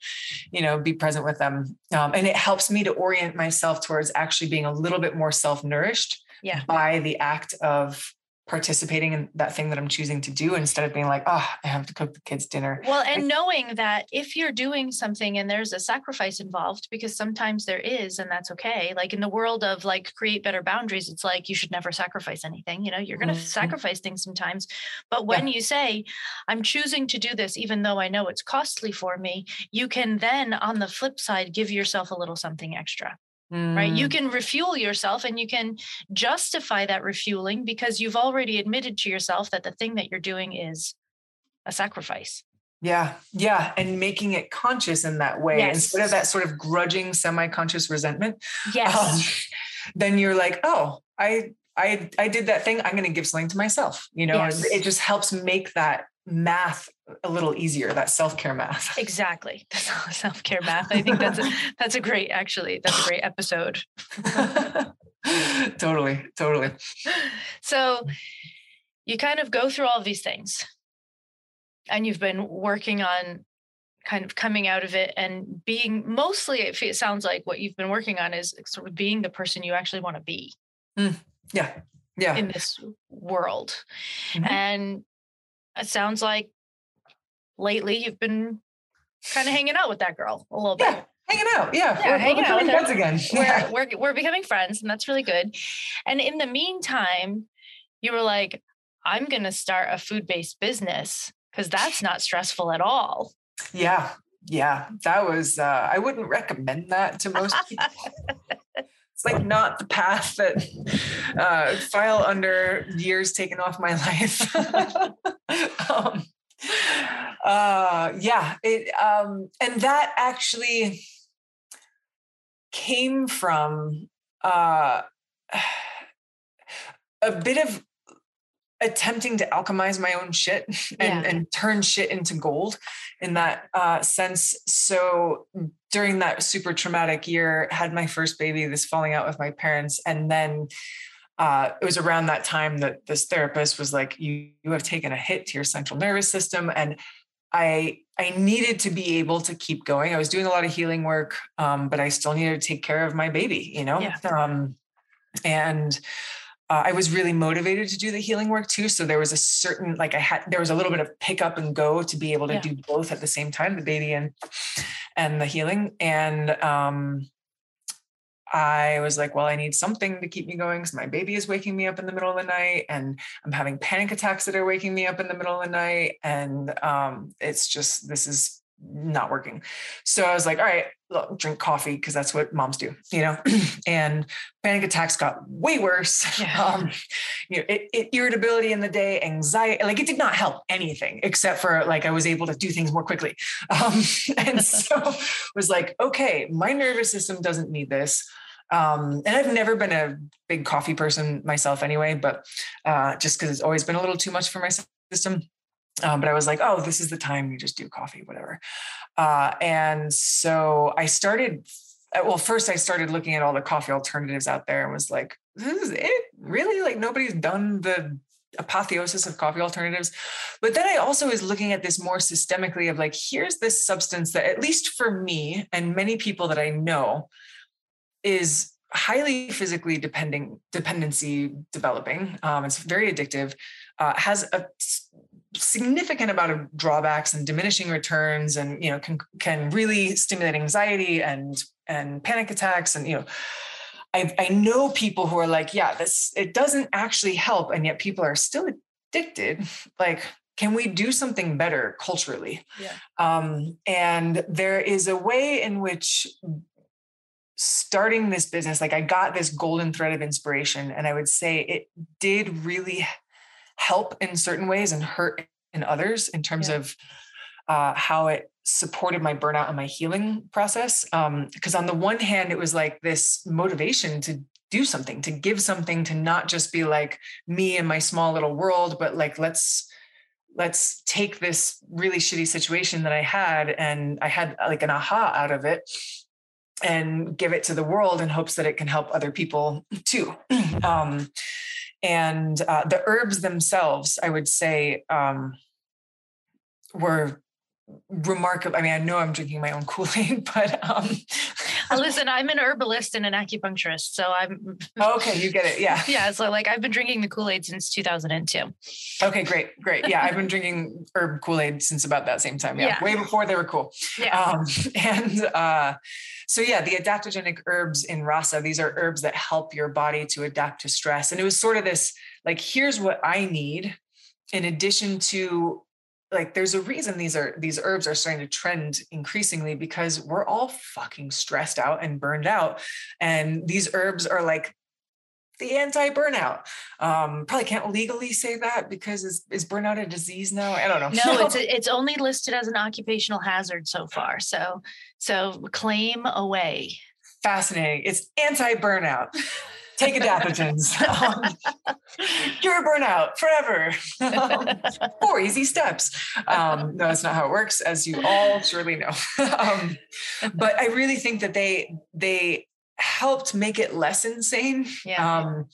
you know, be present with them. Um, and it helps me to orient myself towards actually being a little bit more self nourished by the act of participating in that thing that I'm choosing to do instead of being like, oh, I have to cook the kids dinner. Well, and knowing that if you're doing something and there's a sacrifice involved, because sometimes there is, and that's okay. Like in the world of like create better boundaries, it's like you should never sacrifice anything. You know, you're going to mm-hmm. sacrifice things sometimes. But when yeah. you say, I'm choosing to do this, even though I know it's costly for me, you can then on the flip side give yourself a little something extra. Mm. Right. You mm. can refuel yourself and you can justify that refueling because you've already admitted to yourself that the thing that you're doing is a sacrifice. Yeah. Yeah. And making it conscious in that way yes. instead of that sort of grudging, semi conscious resentment. Yes. Um, then you're like, oh, I, I, I did that thing. I'm going to give something to myself, you know, yes. it just helps make that math a little easier that self-care math. Exactly. Self-care math. I think that's a that's a great actually that's a great episode. Totally totally. So you kind of go through all these things and you've been working on kind of coming out of it and being mostly it sounds like what you've been working on is sort of being the person you actually want to be. Mm, yeah yeah in this world mm-hmm. and it sounds like lately you've been kind of hanging out with that girl a little yeah. bit. Hanging out, yeah, yeah we're, hanging we're out friends again. We're, we're we're becoming friends, and that's really good. And in the meantime, you were like, "I'm going to start a food-based business because that's not stressful at all." Yeah, yeah, that was. Uh, I wouldn't recommend that to most people. it's like not the path that uh, file under years taken off my life. um, uh, yeah, it um, and that actually came from uh, a bit of attempting to alchemize my own shit and, yeah. and turn shit into gold in that uh, sense. So during that super traumatic year, had my first baby, this falling out with my parents, and then uh, it was around that time that this therapist was like, "You you have taken a hit to your central nervous system," and I I needed to be able to keep going. I was doing a lot of healing work, um, but I still needed to take care of my baby, you know. Yeah. Um, and uh, I was really motivated to do the healing work too. So there was a certain, like I had, there was a little bit of pick up and go to be able to yeah. do both at the same time, the baby and, and the healing. And, um, I was like, well, I need something to keep me going because my baby is waking me up in the middle of the night and I'm having panic attacks that are waking me up in the middle of the night. And um, it's just, this is not working. So I was like, all right, look, drink coffee because that's what moms do, you know. and panic attacks got way worse. Yeah. Um, you know, it, it, irritability in the day, anxiety, like it did not help anything except for like I was able to do things more quickly. Um, and so was like, okay, my nervous system doesn't need this. Um, and I've never been a big coffee person myself anyway, but uh, just because it's always been a little too much for my system. Um, but I was like, oh, this is the time you just do coffee, whatever. Uh, and so I started. Uh, well, first I started looking at all the coffee alternatives out there and was like, this is it? Really? Like nobody's done the apotheosis of coffee alternatives. But then I also was looking at this more systemically of like, here's this substance that, at least for me and many people that I know, is highly physically depending dependency developing. Um, it's very addictive. Uh, has a significant amount of drawbacks and diminishing returns and you know can can really stimulate anxiety and and panic attacks and you know I, I know people who are like yeah this it doesn't actually help and yet people are still addicted like can we do something better culturally yeah. um, and there is a way in which starting this business like i got this golden thread of inspiration and i would say it did really help in certain ways and hurt in others in terms yeah. of uh, how it supported my burnout and my healing process. Because um, on the one hand, it was like this motivation to do something, to give something, to not just be like me and my small little world, but like let's let's take this really shitty situation that I had and I had like an aha out of it and give it to the world in hopes that it can help other people too. Um, and uh, the herbs themselves, I would say, um, were remarkable. I mean, I know I'm drinking my own Kool Aid, but um, listen, I'm an herbalist and an acupuncturist, so I'm okay. You get it, yeah, yeah. So like, I've been drinking the Kool Aid since 2002. Okay, great, great. Yeah, I've been drinking herb Kool Aid since about that same time. Yeah, yeah. way before they were cool. Yeah, um, and uh, so yeah, the adaptogenic herbs in rasa. These are herbs that help your body to adapt to stress, and it was sort of this like, here's what I need in addition to like there's a reason these are these herbs are starting to trend increasingly because we're all fucking stressed out and burned out and these herbs are like the anti-burnout. Um probably can't legally say that because is, is burnout a disease now? I don't know. No it's it's only listed as an occupational hazard so far so so claim away. Fascinating. It's anti-burnout. Take adaptogens, um, cure burnout forever. um, four easy steps. Um, no, that's not how it works, as you all surely know. Um, but I really think that they they helped make it less insane. Yeah. Um,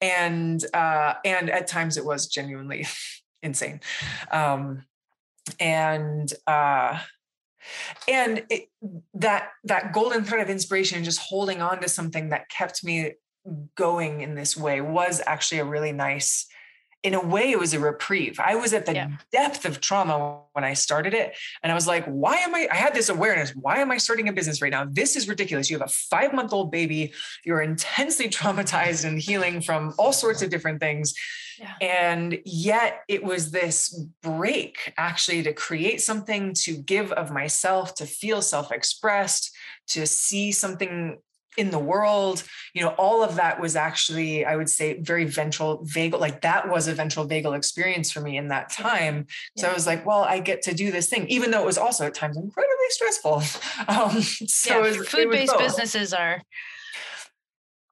and uh, and at times it was genuinely insane. Um, and uh, and it, that that golden thread of inspiration just holding on to something that kept me going in this way was actually a really nice in a way it was a reprieve. I was at the yeah. depth of trauma when i started it and i was like why am i i had this awareness why am i starting a business right now? This is ridiculous. You have a five month old baby. You're intensely traumatized and healing from all sorts of different things. Yeah. and yet it was this break actually to create something to give of myself to feel self-expressed to see something in the world you know all of that was actually i would say very ventral vagal like that was a ventral vagal experience for me in that time. So yeah. i was like well i get to do this thing even though it was also at times incredibly stressful. Um so yeah, food-based businesses are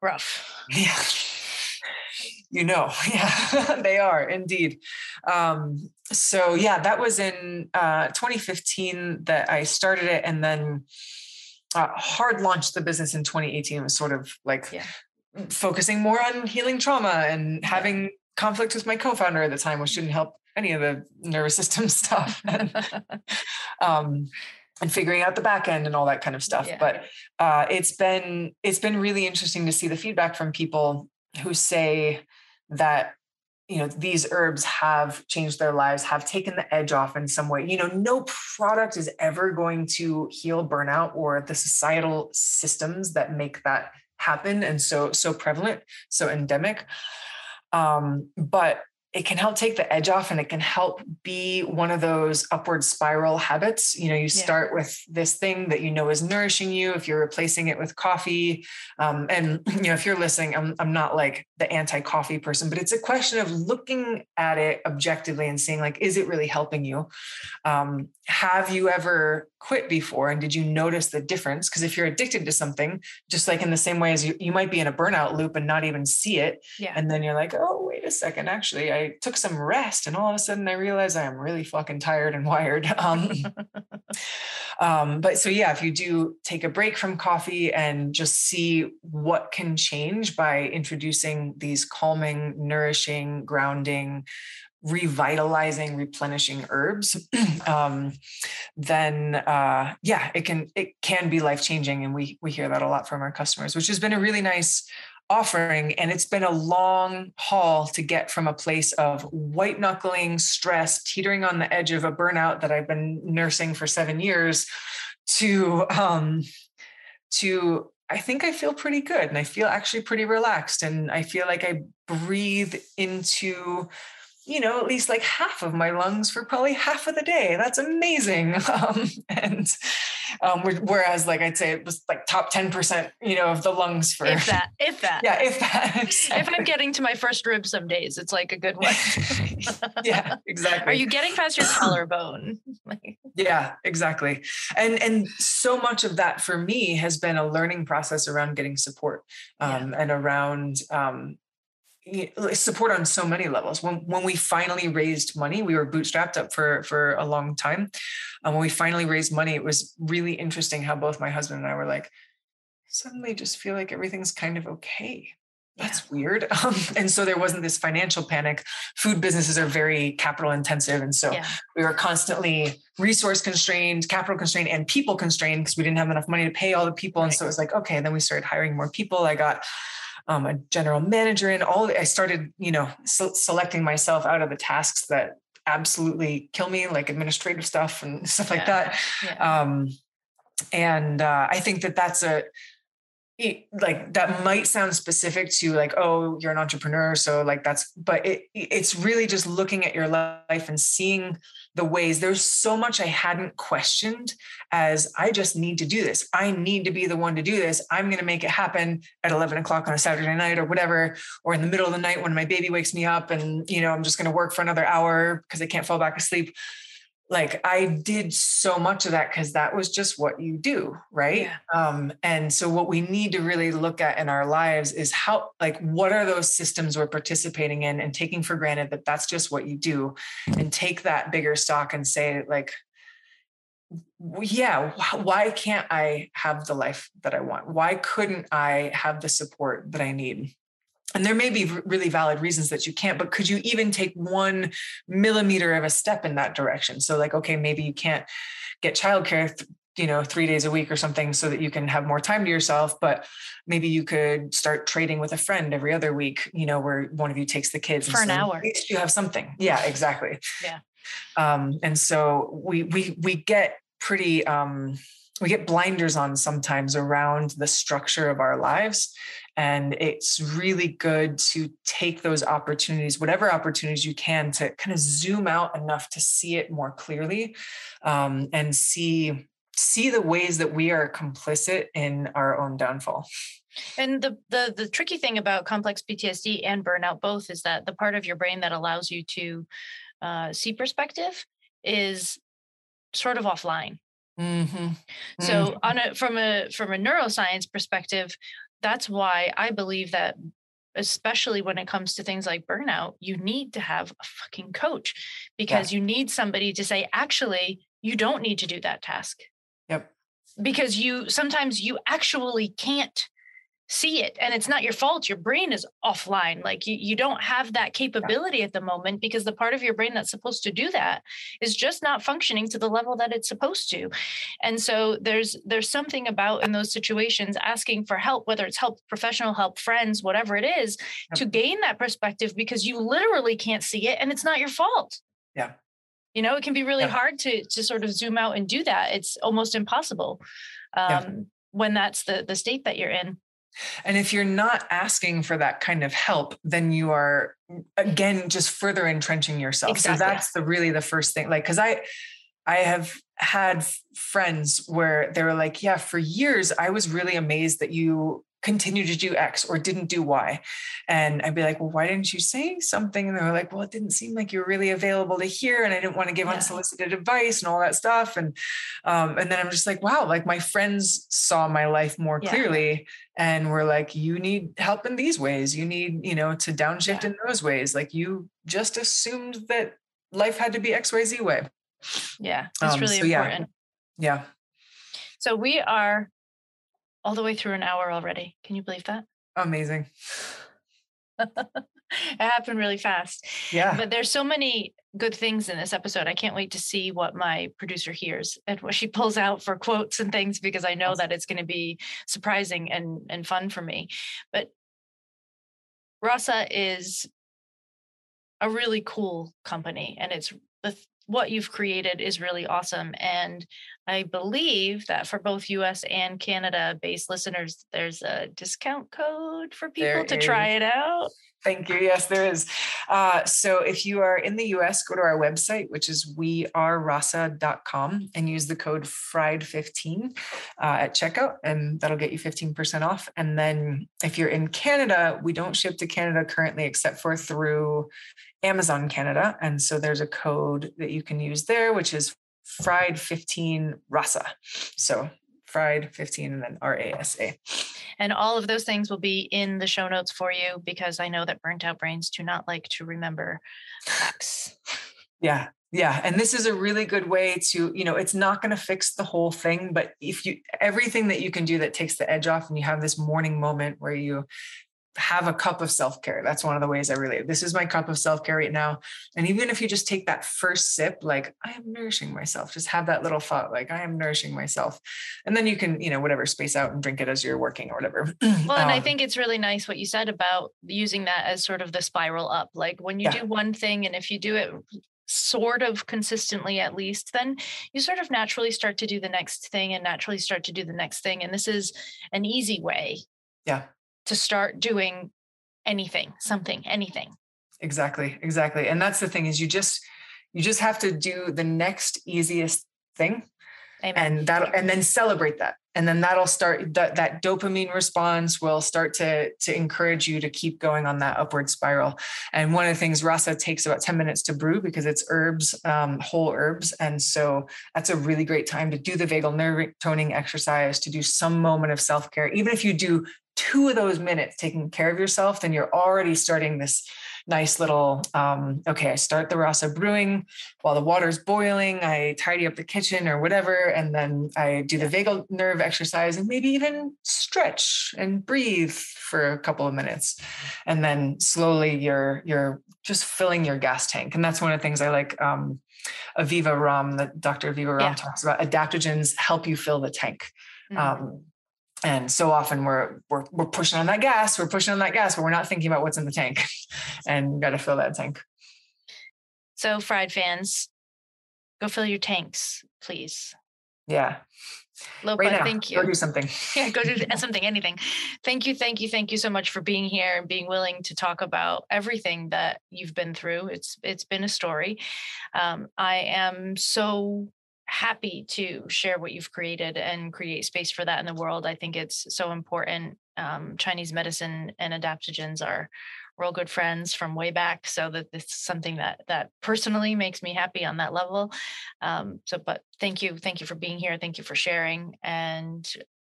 rough. Yeah. You know. Yeah they are indeed. Um so yeah that was in uh 2015 that i started it and then uh, hard launched the business in 2018 was sort of like yeah. focusing more on healing trauma and having conflict with my co-founder at the time, which didn't help any of the nervous system stuff. and, um, and figuring out the back end and all that kind of stuff. Yeah. But uh, it's been it's been really interesting to see the feedback from people who say that you know these herbs have changed their lives have taken the edge off in some way you know no product is ever going to heal burnout or the societal systems that make that happen and so so prevalent so endemic um, but it can help take the edge off and it can help be one of those upward spiral habits. You know, you start with this thing that you know is nourishing you. If you're replacing it with coffee, um, and you know, if you're listening, I'm I'm not like the anti-coffee person, but it's a question of looking at it objectively and seeing like, is it really helping you? Um, have you ever quit before and did you notice the difference because if you're addicted to something just like in the same way as you, you might be in a burnout loop and not even see it Yeah. and then you're like oh wait a second actually i took some rest and all of a sudden i realize i'm really fucking tired and wired um, um, but so yeah if you do take a break from coffee and just see what can change by introducing these calming nourishing grounding revitalizing replenishing herbs um, then uh, yeah it can it can be life changing and we we hear that a lot from our customers which has been a really nice offering and it's been a long haul to get from a place of white knuckling stress teetering on the edge of a burnout that i've been nursing for seven years to um to I think I feel pretty good and I feel actually pretty relaxed and I feel like I breathe into you know at least like half of my lungs for probably half of the day. That's amazing. Um, and um, whereas like i'd say it was like top 10% you know of the lungs for if that if that. Yeah if that exactly. if i'm getting to my first rib some days it's like a good one. Yeah exactly. are you getting past your collarbone yeah exactly and and so much of that for me has been a learning process around getting support um, yeah. and around um, support on so many levels. When when we finally raised money, we were bootstrapped up for for a long time. And when we finally raised money, it was really interesting how both my husband and I were like, suddenly just feel like everything's kind of okay. That's yeah. weird. Um, and so there wasn't this financial panic. Food businesses are very capital intensive. And so yeah. we were constantly resource constrained, capital constrained, and people constrained because we didn't have enough money to pay all the people. And so it was like, okay. And then we started hiring more people. I got um, a general manager and all i started you know so selecting myself out of the tasks that absolutely kill me like administrative stuff and stuff like that yeah. um, and uh, i think that that's a like that might sound specific to like oh you're an entrepreneur so like that's but it it's really just looking at your life and seeing the ways there's so much I hadn't questioned as I just need to do this. I need to be the one to do this. I'm going to make it happen at 11 o'clock on a Saturday night or whatever, or in the middle of the night when my baby wakes me up and, you know, I'm just going to work for another hour because I can't fall back asleep like i did so much of that because that was just what you do right? Yeah. um, and so what we need to really look at in our lives is how like what are those systems we're participating in and taking for granted that that's just what you do and take that bigger stock and say like yeah why can't i have the life that i want? Why couldn't i have the support that i need and there may be really valid reasons that you can't but could you even take one millimeter of a step in that direction? So like okay maybe you can't get childcare th- you know three days a week or something so that you can have more time to yourself but maybe you could start trading with a friend every other week you know where one of you takes the kids for an so hour. At least you have something. Yeah exactly. Yeah. Um and so we we we get pretty um we get blinders on sometimes around the structure of our lives and it's really good to take those opportunities, whatever opportunities you can, to kind of zoom out enough to see it more clearly um, and see see the ways that we are complicit in our own downfall. And the, the the tricky thing about complex PTSD and burnout both is that the part of your brain that allows you to uh, see perspective is sort of offline. Mm-hmm. So mm-hmm. on a from a from a neuroscience perspective, that's why I believe that especially when it comes to things like burnout, you need to have a fucking coach because yeah. you need somebody to say, actually, you don't need to do that task. Yep. Because you sometimes you actually can't see it and it's not your fault your brain is offline like you, you don't have that capability at the moment because the part of your brain that's supposed to do that is just not functioning to the level that it's supposed to. And so there's there's something about in those situations asking for help whether it's help professional help friends whatever it is yeah. to gain that perspective because you literally can't see it and it's not your fault. Yeah. You know it can be really yeah. hard to to sort of zoom out and do that. It's almost impossible um when that's the the state that you're in And if you're not asking for that kind of help, then you are again just further entrenching yourself. Exactly. So that's the really the first thing. Like, cause I I have had friends where they were like, yeah, for years I was really amazed that you continue to do X or didn't do Y. And I'd be like, well, why didn't you say something? And they were like, well, it didn't seem like you were really available to hear. And I didn't want to give yeah. unsolicited advice and all that stuff. And um, and then I'm just like, wow, like my friends saw my life more yeah. clearly and were like, you need help in these ways. You need, you know, to downshift yeah. in those ways. Like you just assumed that life had to be XYZ way. Yeah, it's um, really so important. Yeah. yeah. So we are all the way through an hour already. Can you believe that? Amazing. it happened really fast. Yeah. But there's so many good things in this episode. I can't wait to see what my producer hears and what she pulls out for quotes and things because I know that it's going to be surprising and and fun for me. But Rasa is a really cool company and it's the what you've created is really awesome. And I believe that for both US and Canada based listeners, there's a discount code for people there to is. try it out. Thank you. Yes, there is. Uh, so if you are in the US, go to our website, which is wearerasa.com, and use the code FRIED15 uh, at checkout, and that'll get you 15% off. And then if you're in Canada, we don't ship to Canada currently, except for through Amazon Canada. And so there's a code that you can use there, which is fried 15 rasa. So fried 15 and then RASA. And all of those things will be in the show notes for you because I know that burnt out brains do not like to remember facts. Yeah. Yeah. And this is a really good way to, you know, it's not going to fix the whole thing, but if you, everything that you can do that takes the edge off and you have this morning moment where you have a cup of self-care. That's one of the ways i relate. this is my cup of self-care right now. And even if you just take that first sip like i am nourishing myself just have that little thought like i am nourishing myself. And then you can you know whatever space out and drink it as you're working or whatever. Well and um, i think it's really nice what you said about using that as sort of the spiral up. Like when you yeah. do one thing and if you do it sort of consistently at least then you sort of naturally start to do the next thing and naturally start to do the next thing. And this is an easy way yeah to start doing anything, something, anything. Exactly, exactly. And that's the thing is you just you just have to do the next easiest thing. Amen. And that and then celebrate that. And then that'll start that that dopamine response will start to to encourage you to keep going on that upward spiral. And one of the things rasa takes about 10 minutes to brew because it's herbs, um, whole herbs. And so that's a really great time to do the vagal nerve toning exercise, to do some moment of self-care. Even if you do two of those minutes taking care of yourself, then you're already starting this nice little um, okay i start the rasa brewing. While the water's boiling i tidy up the kitchen or whatever and then i do the vagal nerve exercise and maybe even stretch and breathe for a couple of minutes. And then slowly you're you're just filling your gas tank. And that's one of the things i like um, aviva Romm, that dr aviva Romm yeah. talks about. Adaptogens help you fill the tank. Mm-hmm. um, and so often we're we're we're pushing on that gas, we're pushing on that gas, but we're not thinking about what's in the tank, and got to fill that tank. So, fried fans, go fill your tanks, please. Yeah. Lopa, right now, thank you. Go do something. Yeah, go do something, anything. Thank you, thank you, thank you so much for being here and being willing to talk about everything that you've been through. It's it's been a story. Um, I am so happy to share what you've created and create space for that in the world. I think it's so important. Um, Chinese medicine and adaptogens are real good friends from way back, so that it's something that that personally makes me happy on that level. Um, so, but thank you, thank you for being here. Thank you for sharing, and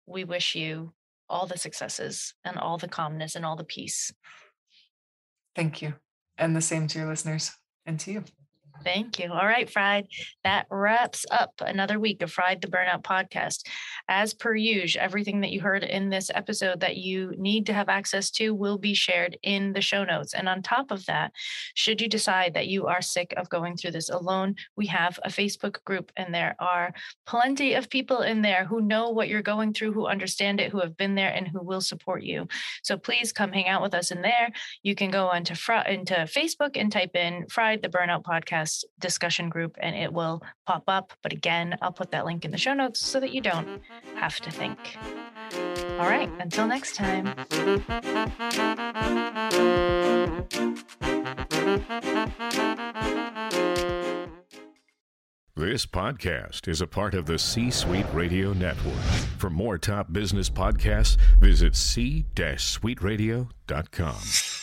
we wish you all the successes and all the calmness and all the peace. Thank you, and the same to your listeners and to you. Thank you. All right, Fried. That wraps up another week of Fried the Burnout podcast. As per usual, everything that you heard in this episode that you need to have access to will be shared in the show notes. And on top of that, should you decide that you are sick of going through this alone, we have a Facebook group, and there are plenty of people in there who know what you're going through, who understand it, who have been there, and who will support you. So please come hang out with us in there. You can go onto, fr- into Facebook and type in Fried the Burnout podcast discussion group and it will pop up. But again, I'll put that link in the show notes so that you don't have to think. All right. Until next time. This podcast is a part of the C Suite Radio Network. For more top business podcasts, visit c-suiteradio.com.